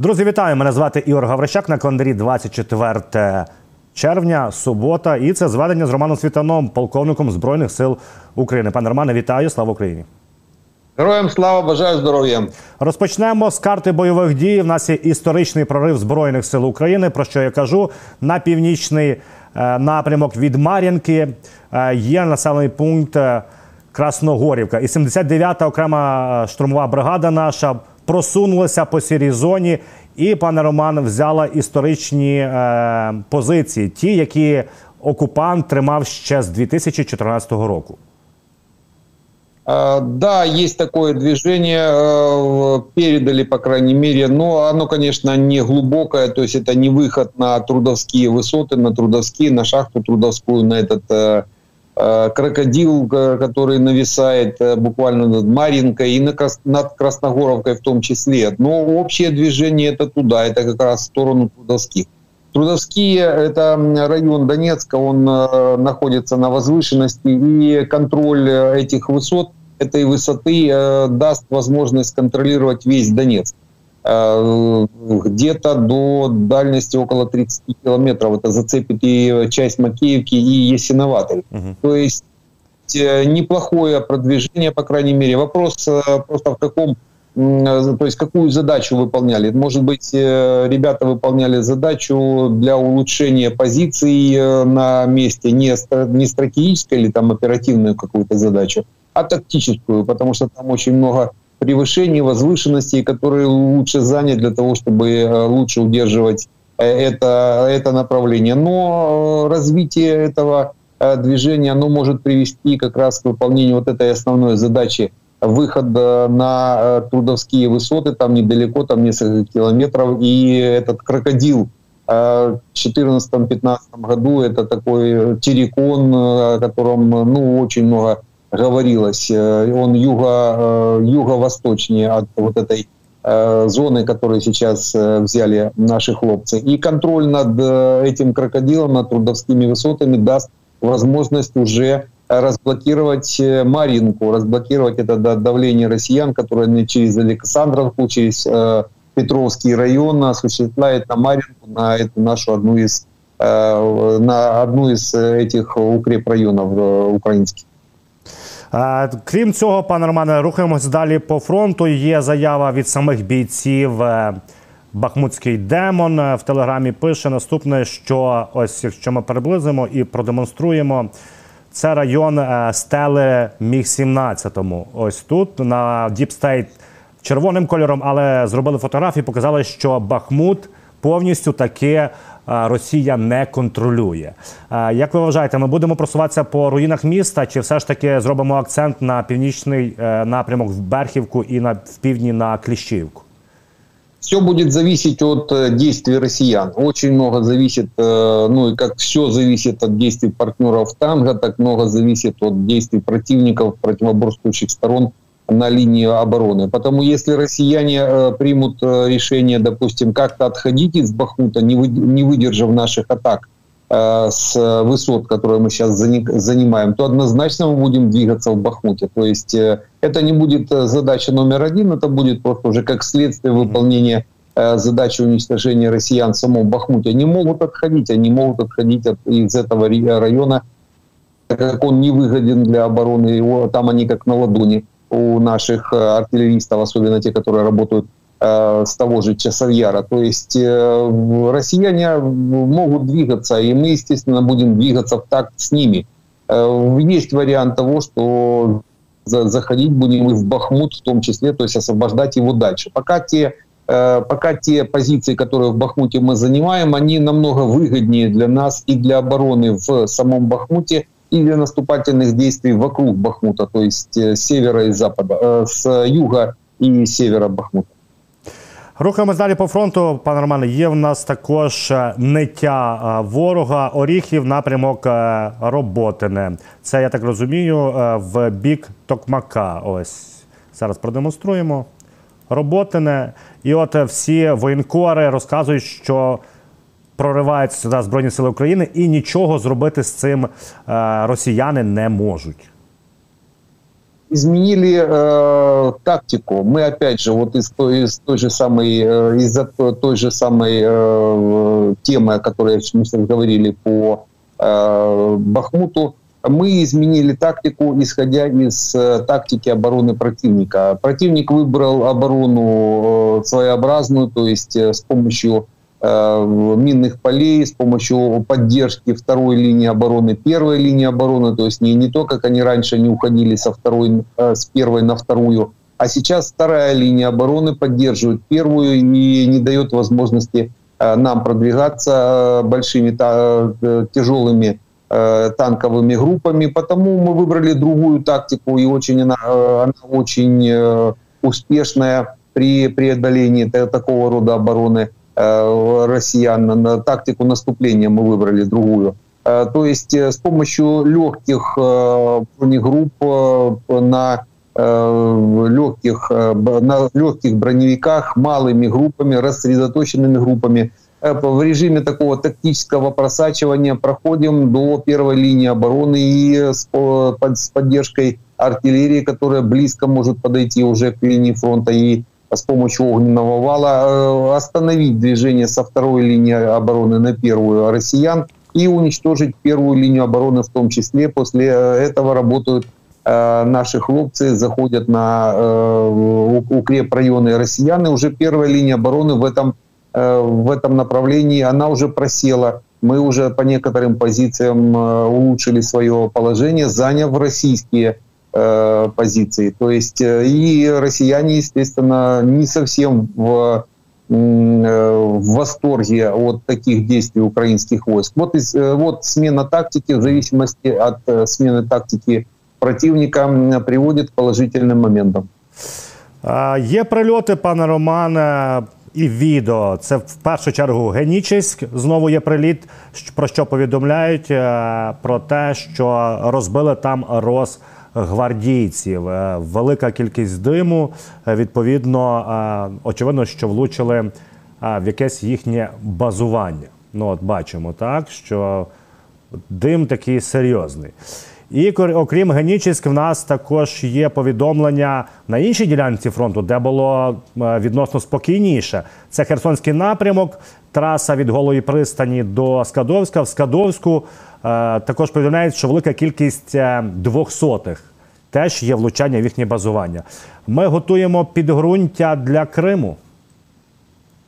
Друзі, вітаю! Мене звати Ігор Гаврищак на календарі 24 червня, субота. І це зведення з Романом Світаном, полковником Збройних сил України. Пане Романе, вітаю! Слава Україні! Героям слава бажаю здоров'я. Розпочнемо з карти бойових дій. В нас є історичний прорив збройних сил України. Про що я кажу на північний е, напрямок від Мар'їнки е, є населений пункт е, Красногорівка. І 79-та окрема штурмова бригада наша просунулася по сірій зоні. І пане Роман взяла історичні е, позиції, ті, які окупант тримав ще з 2014 року. Да, есть такое движение, передали, по крайней мере, но оно, конечно, не глубокое, то есть это не выход на трудовские высоты, на трудовские, на шахту трудовскую, на этот крокодил, который нависает буквально над Маринкой и над Красногоровкой в том числе. Но общее движение это туда, это как раз в сторону трудовских. Трудовские – это район Донецка, он находится на возвышенности, и контроль этих высот этой высоты э, даст возможность контролировать весь Донецк. Э, где-то до дальности около 30 километров. Это зацепит и часть Макеевки, и Ясиноватой. Угу. То есть э, неплохое продвижение, по крайней мере. Вопрос просто в каком то есть какую задачу выполняли. Может быть, ребята выполняли задачу для улучшения позиций на месте, не, не стратегической или там оперативную какую-то задачу, а тактическую, потому что там очень много превышений, возвышенностей, которые лучше занять для того, чтобы э, лучше удерживать э, это, это направление. Но э, развитие этого движения оно может привести как раз к выполнению вот этой основной задачи выхода на трудовские высоты, там недалеко, там несколько километров, и этот крокодил в 2014-2015 году это такой террикон, о котором ну, очень много говорилось, э, он юго, э, юго-восточнее от вот этой э, зоны, которую сейчас взяли наши хлопцы. И контроль над этим крокодилом, над трудовскими высотами даст возможность уже разблокировать Маринку, разблокировать это давление россиян, которое через Александровку, через Петровский район осуществляет на Маринку, на эту нашу одну из на одну из этих укрепрайонов украинских. Е, крім цього, пане Романе, рухаємось далі по фронту. Є заява від самих бійців. Е, Бахмутський демон е, в телеграмі пише наступне: що ось якщо ми приблизимо і продемонструємо, це район стели МіГ-17 Ось тут на DeepState червоним кольором, але зробили фотографії, показали, що Бахмут повністю таки Росія не контролює. Як ви вважаєте, ми будемо просуватися по руїнах міста, чи все ж таки зробимо акцент на північний е, напрямок в Берхівку і на в півдні на Кліщівку? Все будет зависеть от э, действий россиян. Очень много зависит, э, ну и как все зависит от действий партнеров танго, так много зависит от действий противников противоборствующих сторон на линии обороны. Потому если россияне э, примут э, решение, допустим, как-то отходить из Бахмута, не, вы, не выдержав наших атак э, с высот, которые мы сейчас занимаем, то однозначно мы будем двигаться в Бахмуте. То есть это не будет задача номер один, это будет просто уже как следствие выполнения задачи уничтожения россиян в самом Бахмуте. Они могут отходить, они могут отходить от, из этого района, так как он не выгоден для обороны, его, там они как на ладони у наших э, артиллеристов, особенно те, которые работают э, с того же Часовьяра. То есть э, россияне могут двигаться, и мы, естественно, будем двигаться в такт с ними. Есть вариант того, что заходить будем и в Бахмут в том числе, то есть освобождать его дальше. Пока те, пока те позиции, которые в Бахмуте мы занимаем, они намного выгоднее для нас и для обороны в самом Бахмуте, и для наступательных действий вокруг Бахмута, то есть с севера и запада, э, с юга и севера Бахмута. Рухаємось далі по фронту, пане Романе. Є в нас також ниття ворога Оріхів, напрямок Роботине. Це я так розумію, в бік Токмака. Ось зараз продемонструємо. Роботине. І от всі воєнкори розказують, що прориваються сюди Збройні Сили України, і нічого зробити з цим е, росіяни не можуть. изменили э, тактику. Мы опять же вот из той, из той же самой э, из той же самой э, темы, о которой мы говорили по э, Бахмуту, мы изменили тактику, исходя из э, тактики обороны противника. Противник выбрал оборону э, своеобразную, то есть э, с помощью э, минных полей, с помощью поддержки второй линии обороны, первой линии обороны, то есть не, не то, как они раньше не уходили со второй, э, с первой на вторую, а сейчас вторая линия обороны поддерживает первую и не дает возможности э, нам продвигаться э, большими э, тяжелыми Э, танковыми группами, потому мы выбрали другую тактику, и очень она, э, она очень э, успешная при преодолении такого рода обороны россиян. На тактику наступления мы выбрали другую. То есть с помощью легких бронегрупп на легких, на легких броневиках, малыми группами, рассредоточенными группами Э, в режиме такого тактического просачивания проходим до первой линии обороны и с поддержкой артиллерии, которая близко может подойти уже к линии фронта и с помощью огненного вала э, остановить движение со второй линии обороны на первую россиян и уничтожить первую линию обороны в том числе. После этого работают э, наши хлопцы, заходят на укреп районы россиян, и уже первая линия обороны в этом Э, в этом направлении, она уже просела. Мы уже по некоторым позициям э, улучшили свое положение, заняв российские э, позиции. То есть и россияне, естественно, не совсем в, в восторге от таких действий украинских войск. Вот, из, вот смена тактики в зависимости от смены тактики противника приводит к положительным моментам. Є прильоти, пане Романе, і відео. Це в першу чергу Генічеськ. Знову є приліт, про що повідомляють е, про те, що розбили там розгвардійців. Е, велика кількість диму. Е, відповідно, очевидно, що влучили в якесь їхнє базування. Ну, от бачимо так, що дим такий серйозний. І окрім Генічеськ, в нас також є повідомлення на іншій ділянці фронту, де було е, відносно спокійніше. Це Херсонський напрямок, траса від Голої пристані до Скадовська. В Скадовську е, також повідомляють, що велика кількість е, двохсотих теж є влучання в їхнє базування. Ми готуємо підґрунтя для Криму.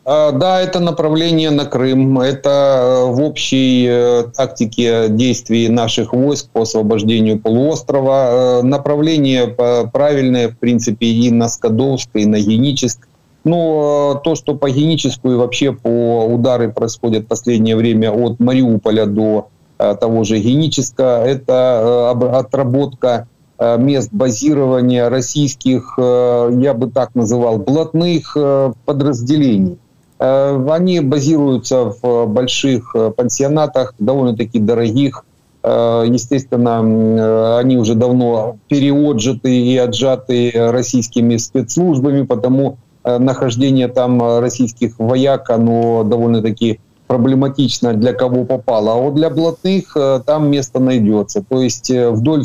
А, да, это направление на Крым. Это э, в общей э, тактике действий наших войск по освобождению полуострова. Э, направление правильное, в принципе, и на Скадовск, и на Геническ. Но то, что по Геническую вообще по удары происходят в последнее время от Мариуполя до того же Геническа, это отработка мест базирования российских, я бы так называл, блатных подразделений. Э, они базируются в больших э, пансионатах, довольно-таки дорогих. Э, естественно, они уже давно переотжаты и отжаты российскими спецслужбами, потому нахождение там российских вояк, оно довольно-таки проблематично для кого попало. А вот для блатных там место найдется. То есть вдоль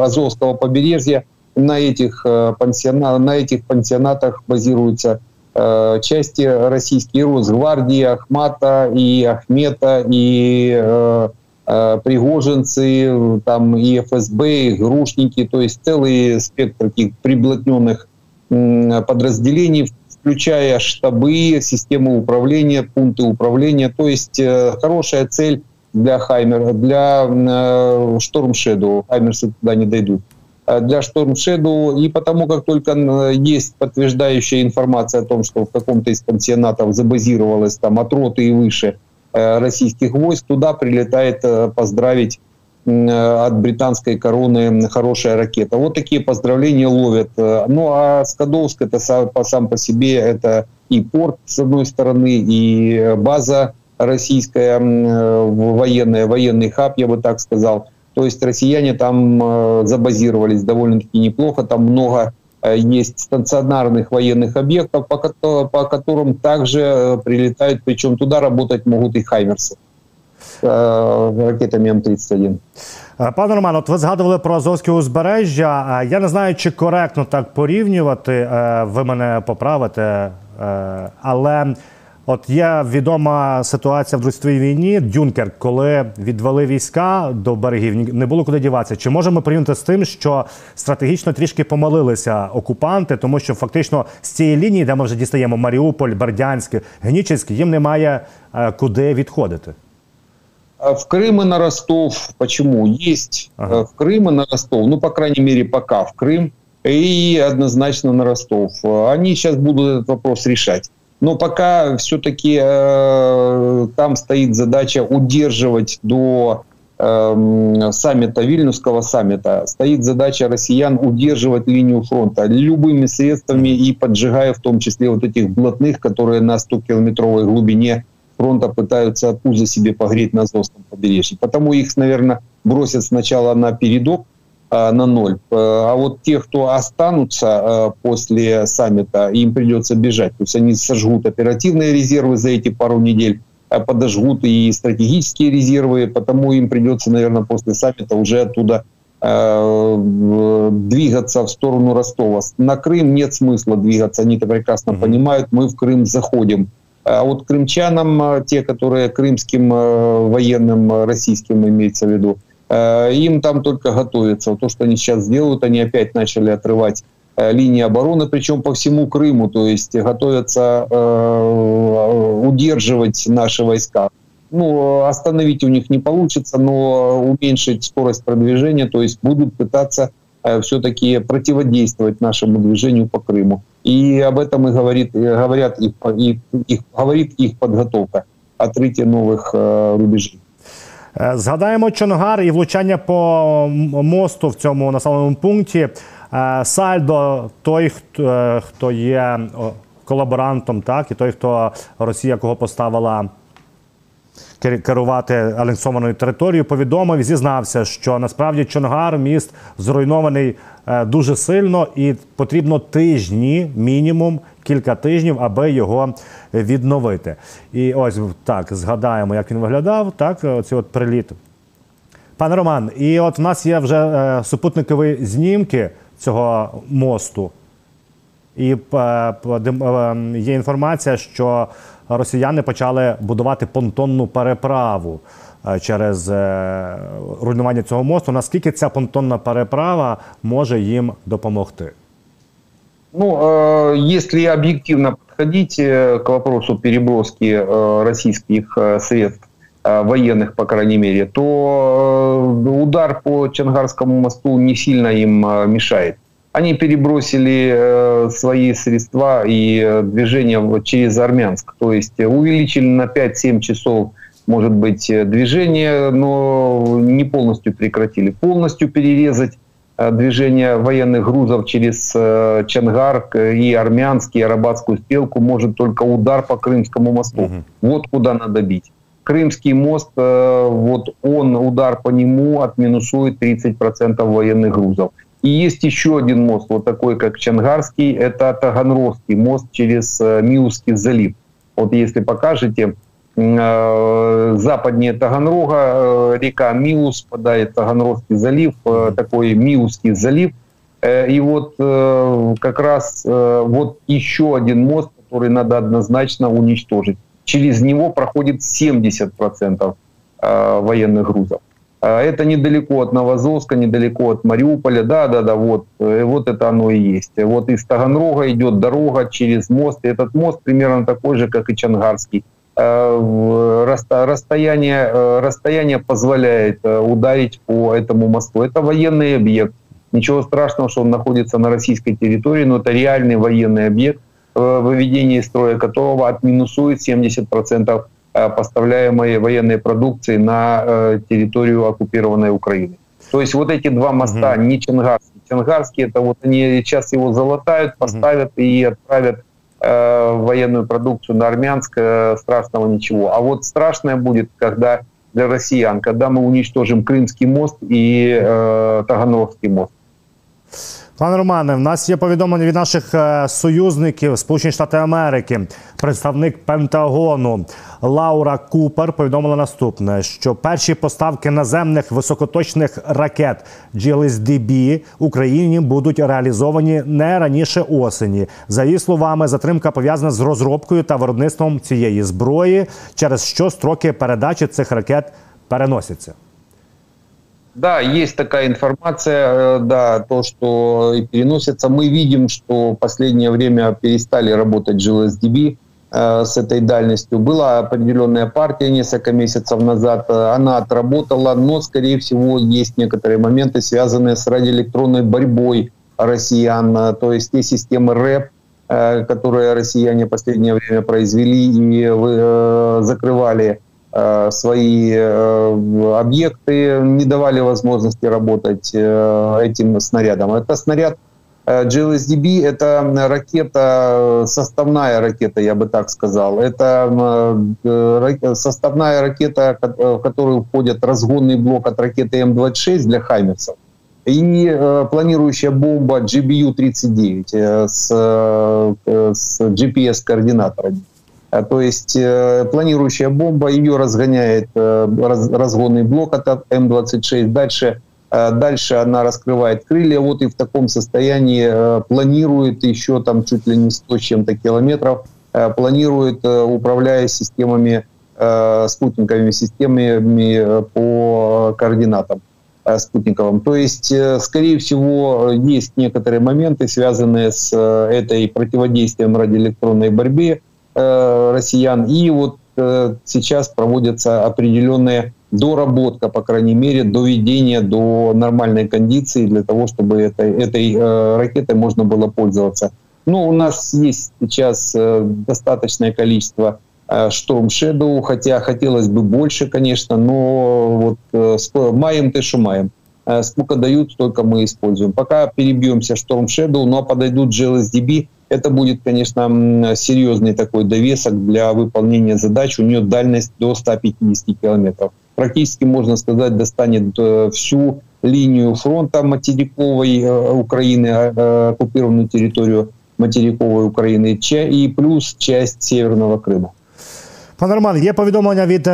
Азовского побережья на этих, пансиона, на этих пансионатах базируются Э, части российские Росгвардии, Ахмата и Ахмета, и э, э, пригожинцы, там и ФСБ, и грушники, то есть целый спектр таких приблотненных подразделений, включая штабы, системы управления, пункты управления. То есть хорошая цель для Хаймера, для Шторм Shadow. Хаймерсы туда не дойдут. Э, для Storm Shadow, и потому как только есть подтверждающая информация о том, что в каком-то из пансионатов забазировалось там от роты и выше э, российских войск, туда прилетает э, поздравить от британской короны хорошая ракета. Вот такие поздравления ловят. Ну а Скадовск это сам, по себе это и порт с одной стороны, и база российская военная, военный хаб, я бы так сказал. То есть россияне там э, забазировались довольно-таки неплохо. Там много э, есть стационарных военных объектов, по, которым также э, прилетают, причем туда работать могут и хаймерсы. Э, ракетами М-31. Е, Пане Роман, от ви згадували про Азовське узбережжя. Е, Я не знаю, чи коректно так порівнювати. е, Ви мене поправите, е, але от є відома ситуація в Другій війні. Дюнкер, коли відвели війська до берегів, не було куди діватися. Чи можемо порівняти з тим, що стратегічно трішки помилилися окупанти, тому що фактично з цієї лінії, де ми вже дістаємо Маріуполь, Бердянськ, Генічеськ, їм немає е, куди відходити. А В Крым и на Ростов. Почему? Есть Ага. э, в Крым и на Ростов. Ну, по крайней мере, пока в Крым. И однозначно на Ростов. Э, Они сейчас будут этот вопрос решать. Но пока все-таки там стоит задача удерживать до эм, саммита, Вильнюсского саммита, стоит задача россиян удерживать линию фронта любыми средствами и поджигая в том числе вот этих блатных, которые на 100-километровой глубине фронта пытаются пузо себе погреть на Азовском побережье. Потому их, наверное, бросят сначала на передок, а, на ноль. Э, А вот те, кто останутся э, после саммита, им придется бежать. То есть они сожгут оперативные резервы за эти пару недель, а подожгут и стратегические резервы, потому им придется, наверное, после саммита уже оттуда э, двигаться в сторону Ростова. На Крым нет смысла двигаться, они это прекрасно Мгм. понимают, мы в Крым заходим. А вот крымчанам, э, те, которые крымским э, военным, э, российским имеется в виду, им там только готовиться. Вот То, что они сейчас делают, они опять начали отрывать линии обороны, причем по всему Крыму, то есть готовятся удерживать наши войска. Ну, остановить у них не получится, но уменьшить скорость продвижения, то есть будут пытаться все-таки противодействовать нашему движению по Крыму. И об этом и говорит, и говорят их, и- их- говорит их подготовка, отрытие новых э, рубежей. Е, Згадаємо Чонгар і влучання по м- мосту в цьому населеному пункті. Е, Сальдо, той, хто, е, хто є о, колаборантом, так, і той, хто Росія кого поставила кер- керувати анексованою територією, повідомив, зізнався, що насправді Чонгар міст зруйнований е, дуже сильно, і потрібно тижні, мінімум кілька тижнів, аби його відновити. І ось так згадаємо, як він виглядав. Так, оці от приліт. Пане Роман, і от в нас є вже е, супутникові знімки цього мосту. І е, є інформація, що росіяни почали будувати понтонну переправу е, через е, руйнування цього мосту. Наскільки ця понтонна переправа може їм допомогти? Ну, э, если объективно подходить э, к вопросу переброски э, российских э, средств э, военных, по крайней мере, то э, удар по Чангарскому мосту не сильно им э, мешает. Они перебросили э, свои средства и э, движение через Армянск, то есть э, увеличили на 5-7 часов, может быть, движение, но не полностью прекратили. Полностью перерезать движение военных грузов через Чангар и Армянск, и Арабатскую стрелку может только удар по Крымскому мосту. Мгм. Вот куда надо бить. Крымский мост, вот он, удар по нему отминусует 30% военных грузов. И есть еще один мост, вот такой, как Чангарский, это Таганрогский мост через э, Миусский залив. Вот если покажете, э, западнее Таганрога э, река Миус, впадает в Таганрогский залив, такой Миусский залив. И вот как раз вот еще один мост, который надо однозначно уничтожить. Через него проходит 70% э, военных грузов. А Это недалеко от Новозовска, недалеко от Мариуполя. Да, да, да, вот, э, вот это оно и есть. Вот из Таганрога идет дорога через мост. И этот мост примерно такой же, как и Чангарский. Раста- Расстояние, э, расстояние позволяет э, ударить по этому мосту. Это военный объект. Ничего страшного, что он находится на российской территории, но это реальный военный объект, выведение из строя которого отминусует 70% э, поставляемой военной продукции на э, территорию оккупированной Украины. То есть вот эти два моста, не Чангарский. Чангарский, это вот они сейчас его залатают, поставят и отправят э, военную продукцию на Армянск, э, страшного ничего. А вот страшное будет, когда для россиян, когда мы уничтожим Крымский мост и э, Таганрогский мост. Пане Романе, в нас є повідомлення від наших е, союзників Сполучені Штати Америки. Представник Пентагону Лаура Купер повідомила наступне: що перші поставки наземних високоточних ракет GLSDB Україні будуть реалізовані не раніше осені. За її словами, затримка пов'язана з розробкою та виробництвом цієї зброї, через що строки передачі цих ракет переносяться. Да, есть такая информация, э, да, то, что и переносится. Мы видим, что в последнее время перестали работать GLSDB э, с этой дальностью. Была определенная партия несколько месяцев назад, э, она отработала, но, скорее всего, есть некоторые моменты, связанные с радиоэлектронной борьбой россиян, э, то есть те системы РЭП, которые россияне в последнее время произвели и закрывали свои э, объекты, не давали возможности работать э, этим снарядом. Это снаряд GLSDB – это ракета, составная ракета, я бы так сказал. Это составная ракета, в которую входит разгонный блок от ракеты М-26 для «Хаймерсов» и планирующая бомба GBU-39 с, с GPS-координаторами. Э, то есть э, планирующая бомба, ее разгоняет э, разгонный блок от М-26. Дальше, дальше она раскрывает крылья. Вот и в таком состоянии планирует еще там чуть ли не 100 чем-то километров, планирует, управляя системами, спутниковыми системами по координатам спутниковым. То есть, скорее всего, есть некоторые моменты, связанные с этой противодействием радиоэлектронной борьбе, Э, россиян. И вот э, сейчас проводится определенная доработка, по крайней мере, доведение до нормальной кондиции для того, чтобы этой, этой э, ракетой можно было пользоваться. Ну, у нас есть сейчас достаточное количество Storm Shadow, хотя хотелось бы больше, конечно, но вот маем ты что маем. Сколько дают, столько мы используем. Пока перебьемся Storm Shadow, ну а подойдут GLSDB, это будет, конечно, серьезный такой довесок для выполнения задач. У нее дальность до 150 километров. Практически, можно сказать, достанет э, всю линию фронта материковой э, Украины, э, оккупированную территорию материковой України, і плюс часть Северного Криму. Пане Роман, є повідомлення від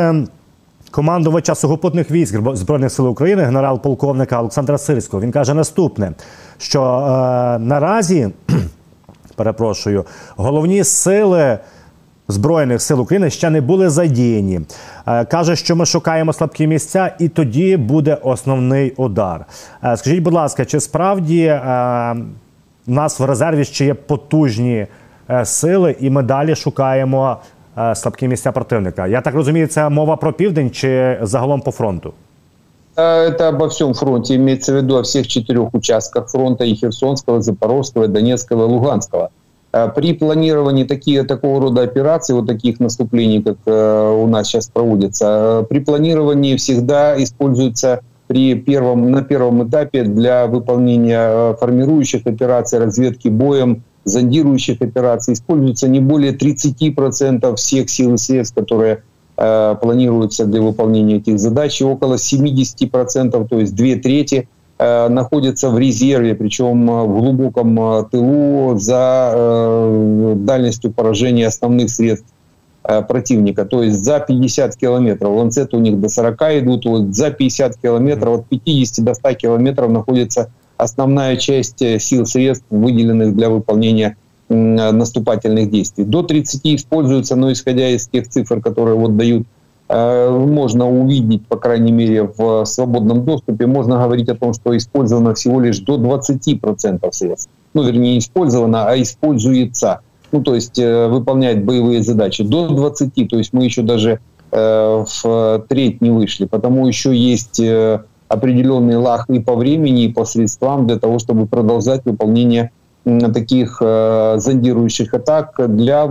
командувача сухопутних військ Збройних сил України, генерал-полковника Олександра Сирського. Він каже наступне: що е, наразі перепрошую, головні сили. Збройних сил України ще не були задіяні. Е, каже, що ми шукаємо слабкі місця, і тоді буде основний удар. Е, скажіть, будь ласка, чи справді е, в нас в резерві ще є потужні сили, і ми далі шукаємо слабкі місця противника? Я так розумію, це мова про південь чи загалом по фронту? Это обо всем фронте, имеется в виду о всех четырех участках фронта. И Херсонского, и Запорожского, и Донецкого, и Луганского. Э, при планировании такие, такого рода операций, вот таких наступлений, как э, у нас сейчас проводится, э, при планировании всегда используется при первом, на первом этапе для выполнения формирующих операций, разведки боем, зондирующих операций. Используется не более 30% всех сил и средств, которые Э, планируется для выполнения этих задач, и около 70%, то есть две трети, э, находятся в резерве, причем э, в глубоком тылу за дальностью поражения основных средств противника, то есть за 50 километров. Ланцеты у них до 40 идут, вот за 50 километров, от 50 до 100 километров находится основная часть сил средств, выделенных для выполнения наступательных действий. До 30 используются, но исходя из тех цифр, которые вот дают, э, можно увидеть, по крайней мере, в свободном доступе, можно говорить о том, что использовано всего лишь до 20% средств. Ну, вернее, не использовано, а используется. Ну, то есть э, выполняет боевые задачи. До 20, то есть мы еще даже э, в треть не вышли, потому еще есть определенный лах и по времени, и по средствам для того, чтобы продолжать выполнение таких э, зондирующих атак для,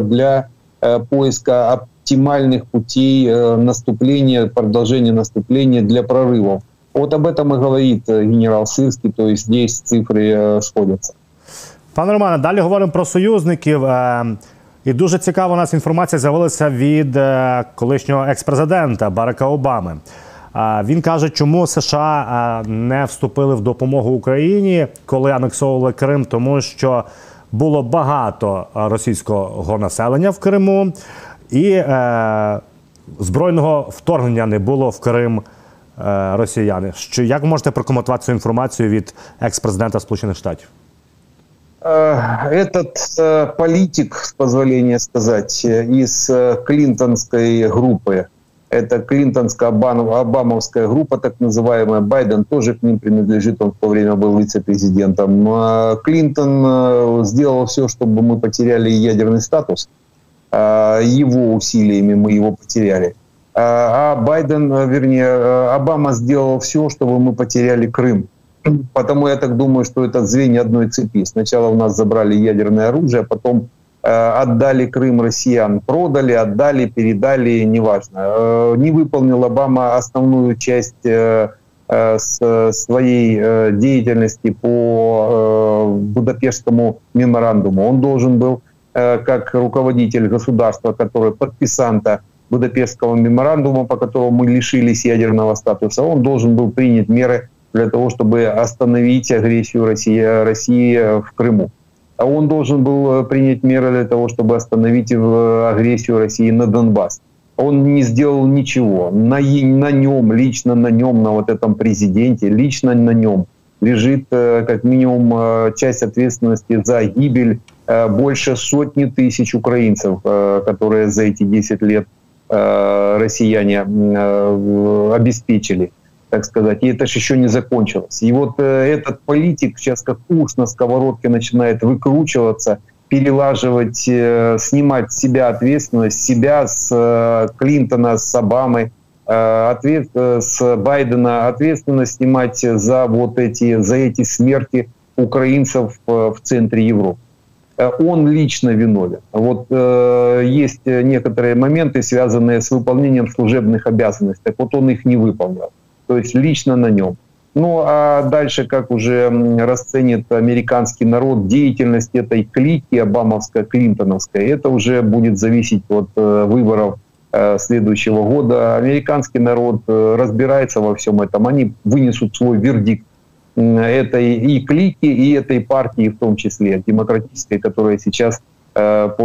для э, поиска оптимальных путей э, наступления, продолжения наступления для прорывов. Вот об этом и говорит генерал Сирський, то есть здесь цифри сходятся. Пане Романе, далі говоримо про союзників. І дуже цікава у нас інформація з'явилася від колишнього експрезидента Барака Обами. Він каже, чому США не вступили в допомогу Україні, коли анексовували Крим, тому що було багато російського населення в Криму, і е, збройного вторгнення не було в Крим е, росіяни. Що як можете прокоментувати цю інформацію від екс-президента Сполучених Штатів? Этот политик, с позволения сказать, из клинтонской группы, это клинтонско-обамовская группа, так называемая, Байден тоже к ним принадлежит, он в то время был вице-президентом. Клинтон сделал все, чтобы мы потеряли ядерный статус, его усилиями мы его потеряли. А Байден, вернее, Обама сделал все, чтобы мы потеряли Крым. Потому я так думаю, что это звенья одной цепи. Сначала у нас забрали ядерное оружие, а потом э, отдали Крым россиян. Продали, отдали, передали, неважно. Э, не выполнил Обама основную часть э, э, своей э, деятельности по э, Будапештскому меморандуму. Он должен был, э, как руководитель государства, который подписанта Будапештского меморандума, по которому мы лишились ядерного статуса, он должен был принять меры для того, чтобы остановить агрессию России, России в Крыму. А он должен был принять меры для того, чтобы остановить агрессию России на Донбасс. Он не сделал ничего. На, на нем, лично на нем, на вот этом президенте, лично на нем лежит как минимум часть ответственности за гибель больше сотни тысяч украинцев, которые за эти 10 лет россияне обеспечили так сказать, и это же еще не закончилось. И вот э, этот политик сейчас как уж на сковородке начинает выкручиваться, перелаживать, э, снимать с себя ответственность, себя с э, Клинтона, с Обамы, э, ответ, э, с Байдена ответственность снимать за вот эти, за эти смерти украинцев э, в центре Европы. Э, он лично виновен. Вот э, есть некоторые моменты, связанные с выполнением служебных обязанностей. Так вот он их не выполнил то есть лично на нем. Ну а дальше, как уже расценит американский народ деятельность этой клики обамовско-клинтоновской, это уже будет зависеть от э, выборов э, следующего года. Американский народ э, разбирается во всем этом, они вынесут свой вердикт этой и клики, и этой партии в том числе, демократической, которая сейчас под,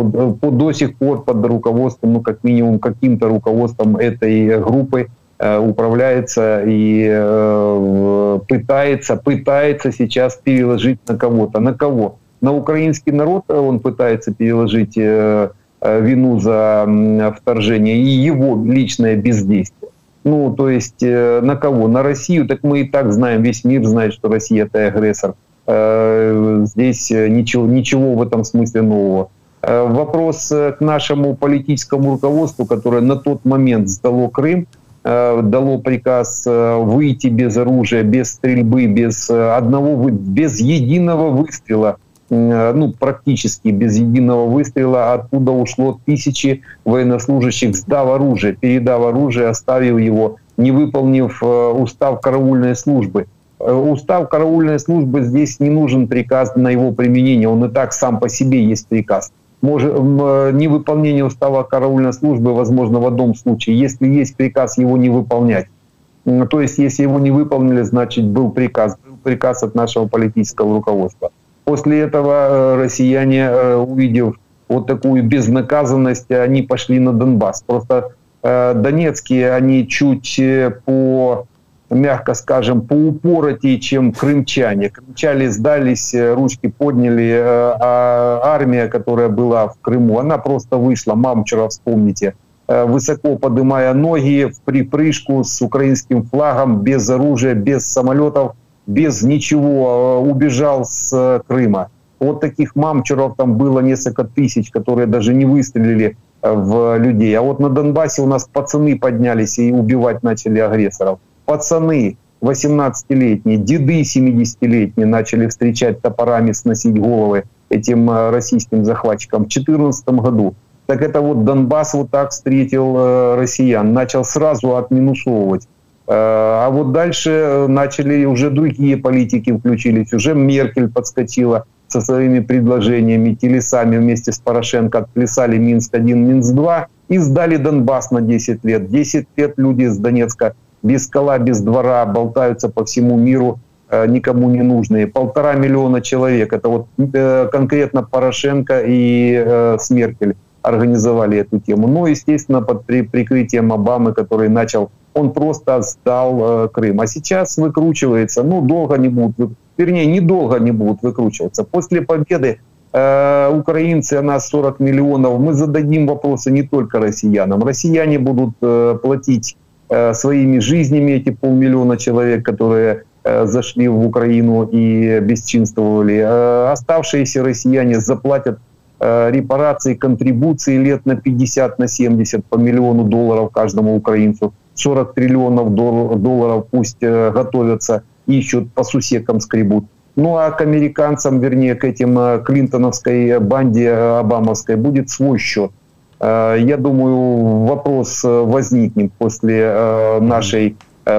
под, до сих пор под руководством, ну как минимум каким-то руководством этой группы управляется и э, пытается, пытается сейчас переложить на кого-то. На кого? На украинский народ он пытается переложить э, вину за вторжение и его личное бездействие. Ну, то есть на кого? На Россию. Так мы и так знаем, весь мир знает, что Россия это агрессор. Здесь ничего, ничего в этом смысле нового. Вопрос к нашему политическому руководству, которое на тот момент сдало Крым, Э, дало приказ э, выйти без оружия, без стрельбы, без э, одного, без единого выстрела, ну, практически без единого выстрела, оттуда ушло тысячи военнослужащих, сдав оружие, передав оружие, оставив его, не выполнив устав караульной службы. Устав караульной службы здесь не нужен приказ на его применение, он и так сам по себе есть приказ может, э, невыполнение устава караульной службы возможно в одном случае, если есть приказ его не выполнять. То есть, если его не выполнили, значит, был приказ, был приказ от нашего политического руководства. После этого э, россияне, э, увидев вот такую безнаказанность, они пошли на Донбасс. Просто донецкие, они чуть по мягко скажем, поупоротее, чем крымчане. Крымчане сдались, э, ручки подняли, э, а армия, которая была в Крыму, она просто вышла, Мамчура, вспомните, э, высоко поднимая ноги в припрыжку с украинским флагом, без оружия, без самолетов, без ничего, убежал с Крыма. Вот таких мамчуров там было несколько тысяч, которые даже не выстрелили в людей. А вот на Донбассе у нас пацаны поднялись и убивать начали агрессоров пацаны 18-летние, деды 70-летние начали встречать топорами, сносить головы этим э, российским захватчикам в 2014 году. Так это вот Донбасс вот так встретил э, россиян, начал сразу отминусовывать. Э, а вот дальше начали уже другие политики включились, уже Меркель подскочила со своими предложениями, телесами вместе с Порошенко отплясали Минск-1, Минск-2 и сдали Донбасс на 10 лет. 10 лет люди с Донецка без скала, без двора, болтаются по всему миру, э, никому не нужные. Полтора миллиона человек, это вот э, конкретно Порошенко и э, Смеркель организовали эту тему. Но, естественно, под прикрытием Обамы, который начал, он просто сдал Крым. А сейчас выкручивается, ну, долго не будут, вернее, недолго не будут выкручиваться. После победы украинцы, а нас 40 миллионов, мы зададим вопросы не только россиянам. Россияне будут платить своими жизнями эти полмиллиона человек, которые э, зашли в Украину и бесчинствовали. Э, оставшиеся россияне заплатят репарации, контрибуции лет на 50, на 70 по миллиону долларов каждому украинцу. 40 триллионов долларов пусть готовятся, ищут, по сусекам скребут. Ну а к американцам, вернее, к этим клинтоновской банде обамовской будет свой счет – Э, я думаю, вопрос э, возникнет после э, нашей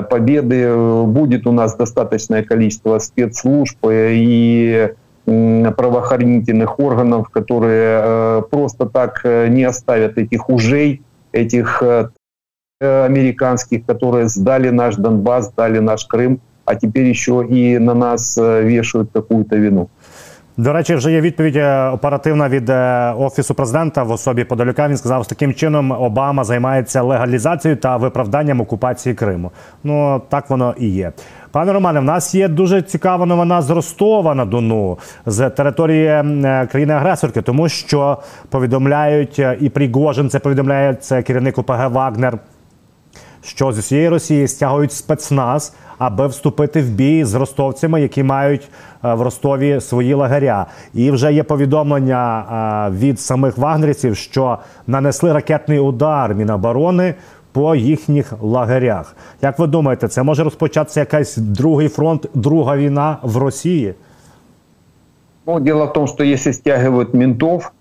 победы. Будет у нас достаточное количество спецслужб и правоохранительных органов, которые просто так не оставят этих ужей, этих американских, которые сдали наш Донбасс, сдали наш Крым, а теперь еще и на нас вешают какую-то вину. До речі, вже є відповідь е, оперативна від е, офісу президента в особі Подолюка. Він сказав, що таким чином Обама займається легалізацією та виправданням окупації Криму. Ну так воно і є. Пане Романе, в нас є дуже цікава новина з Ростова на Дону з території е, країни-агресорки, тому що повідомляють і Пригожин, це повідомляє це керівник ОПГ Вагнер що з усієї Росії стягують спецназ, аби вступити в бій з ростовцями, які мають е, в Ростові свої лагеря. І вже є повідомлення е, від самих вагнерівців, що нанесли ракетний удар Міноборони по їхніх лагерях. Як ви думаєте, це може розпочатися якийсь другий фронт, друга війна в Росії? Ну, дело в том, что если стягивают ментов,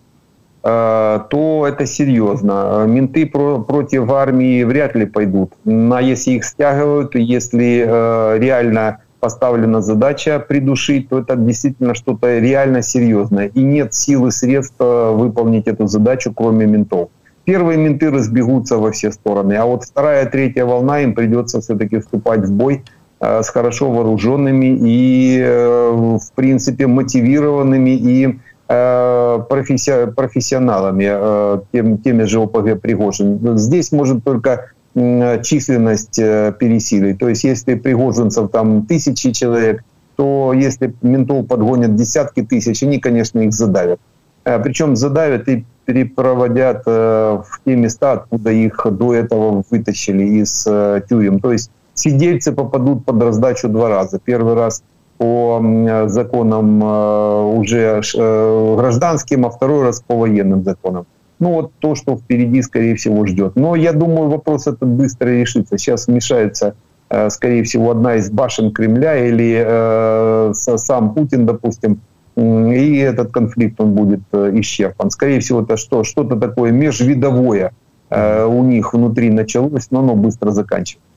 то это серьезно. Менты про против армии вряд ли пойдут. А если их стягивают, если э, реально поставлена задача придушить, то это действительно что-то реально серьезное. И нет сил и средств э, выполнить эту задачу, кроме ментов. Первые менты разбегутся во все стороны, а вот вторая, третья волна им придется все-таки вступать в бой с хорошо вооруженными и, в принципе, мотивированными и Э, професси профессионалами, э, тем, теми же ОПГ Пригожин. Здесь может только численность э, пересилить. То есть если пригожинцев там тысячи человек, то если ментов подгонят десятки тысяч, они, конечно, их задавят. Причем задавят и перепроводят в те места, откуда их до этого вытащили из тюрем. То есть сидельцы попадут под раздачу два раза. Первый раз – по законам э, уже э, гражданским, а второй раз по военным законам. Ну вот то, что впереди, скорее всего, ждет. Но я думаю, вопрос этот быстро решится. Сейчас вмешается, э, скорее всего, одна из башен Кремля или сам Путин, допустим, и этот конфликт он будет исчерпан. Скорее всего, это что? Что-то такое межвидовое у них внутри началось, но оно быстро заканчивается.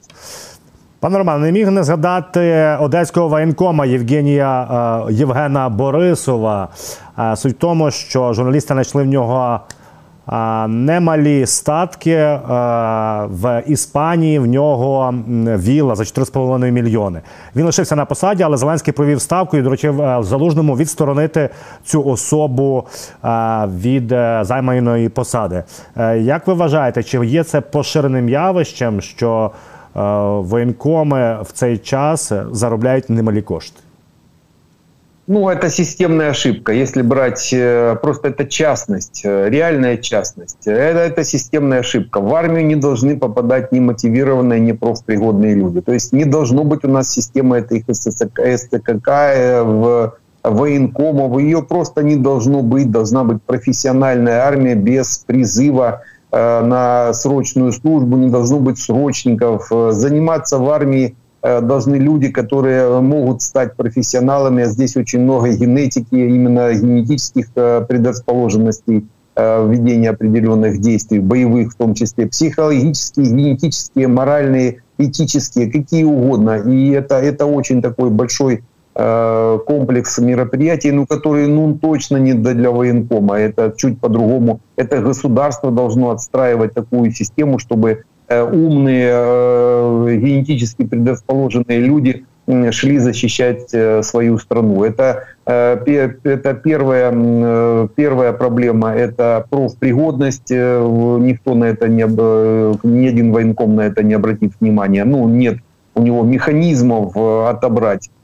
Пане Роман, не міг не згадати одеського воєнкома Євгенія е, Євгена Борисова. Е, суть в тому, що журналісти знайшли в нього е, немалі статки в Іспанії. В нього віла за 4,5 мільйони. Він лишився на посаді, але Зеленський провів ставку і доручив залужному відсторонити цю особу від займаної посади. Як ви вважаєте, чи є це поширеним явищем? що воєнкоми в цей час заробляють немалі кошти? Ну, это системная ошибка. Если брать, э, просто это частность, э, реальная частность. Это, это системная ошибка. В армию не должны попадать немотивированные, не профпригодные люди. То есть не должно быть у нас системы этих СТКК, э, в военкомов. Ее просто не должно быть. Должна быть профессиональная армия без призыва на срочную службу, не должно быть срочников. Э, заниматься в армии э, должны люди, которые могут стать профессионалами. Здесь очень много генетики, именно генетических предрасположенностей введения определенных действий, боевых в том числе, психологические, генетические, моральные, этические, какие угодно. И это, это очень такой большой Э, комплекс мероприятий, ну, которые ну, точно не для военкома. Это чуть по-другому. Это государство должно отстраивать такую систему, чтобы э, умные, э, генетически предрасположенные люди шли защищать э, свою страну. Это, э, это первая, э, первая проблема, это профпригодность. Э, Никто на это не, э, ни один военком на это не обратит внимания. Ну, нет у него механизмов э, отобрать э,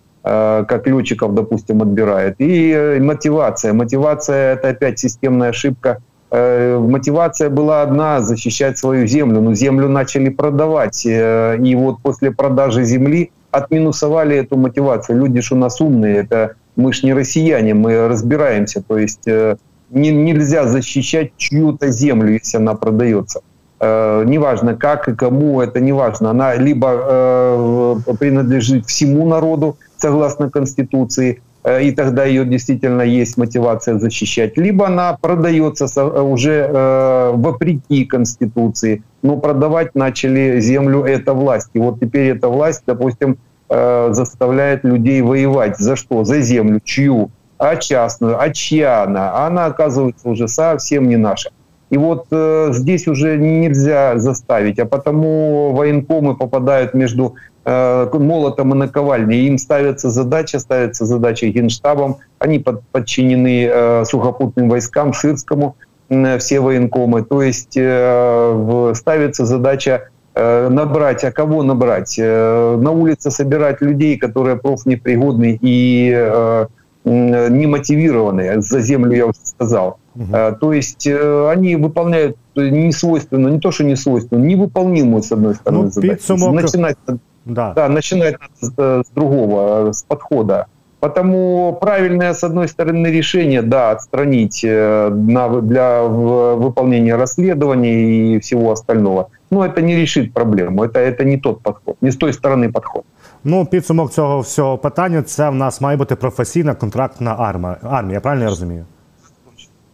как летчиков, допустим, отбирает. И э, мотивация. Мотивация – это опять системная ошибка. Э, Мотивация была одна – защищать свою землю. Но землю начали продавать. э, И вот после продажи земли отминусовали эту мотивацию. Люди ж у нас умные. Это мы ж не россияне, мы разбираемся. То есть э, не- нельзя защищать чью-то землю, если она продается. Э, неважно как и кому, это не важно. Она либо э, принадлежит всему народу, согласно Конституции, э, и тогда ее действительно есть мотивация защищать, либо она продается со- уже э, вопреки Конституции, но продавать начали землю эта власть. И вот теперь эта власть, допустим, э, заставляет людей воевать. За что? За землю. Чью? А частную? А чья она? Она, оказывается, уже совсем не наша. И вот э, здесь уже нельзя заставить, а потому военкомы попадают между э, молотом и наковальней. Им ставится задача, ставится задача генштабом. Они под- подчинены э, сухопутным войскам, Ширскому, м, все военкомы. То есть э, ставится задача э, набрать, а кого набрать? Э, на улице собирать людей, которые профнепригодны и э, м, немотивированные. За землю я уже сказал. Э, То есть э, они выполняют несвойственную, не то, что несвойственную, невыполнимую, с одной стороны, Ну, задачу. підсумок- Начинать, Да. да, начинать надо с, с другого, э, с подхода. Потому правильное, с одной стороны, решение, да, отстранить э, на, вы- для в- выполнения расследований и всего остального. Но это не решит проблему. Это, это не тот подход, не с той стороны подход. Ну, підсумок цього всього питання це в нас має бути професійна контрактна армія. Армія, я правильно я розумію?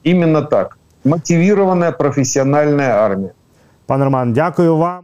Именно так. Мотивированная профессиональная армия. Пане Роман, дякую вам.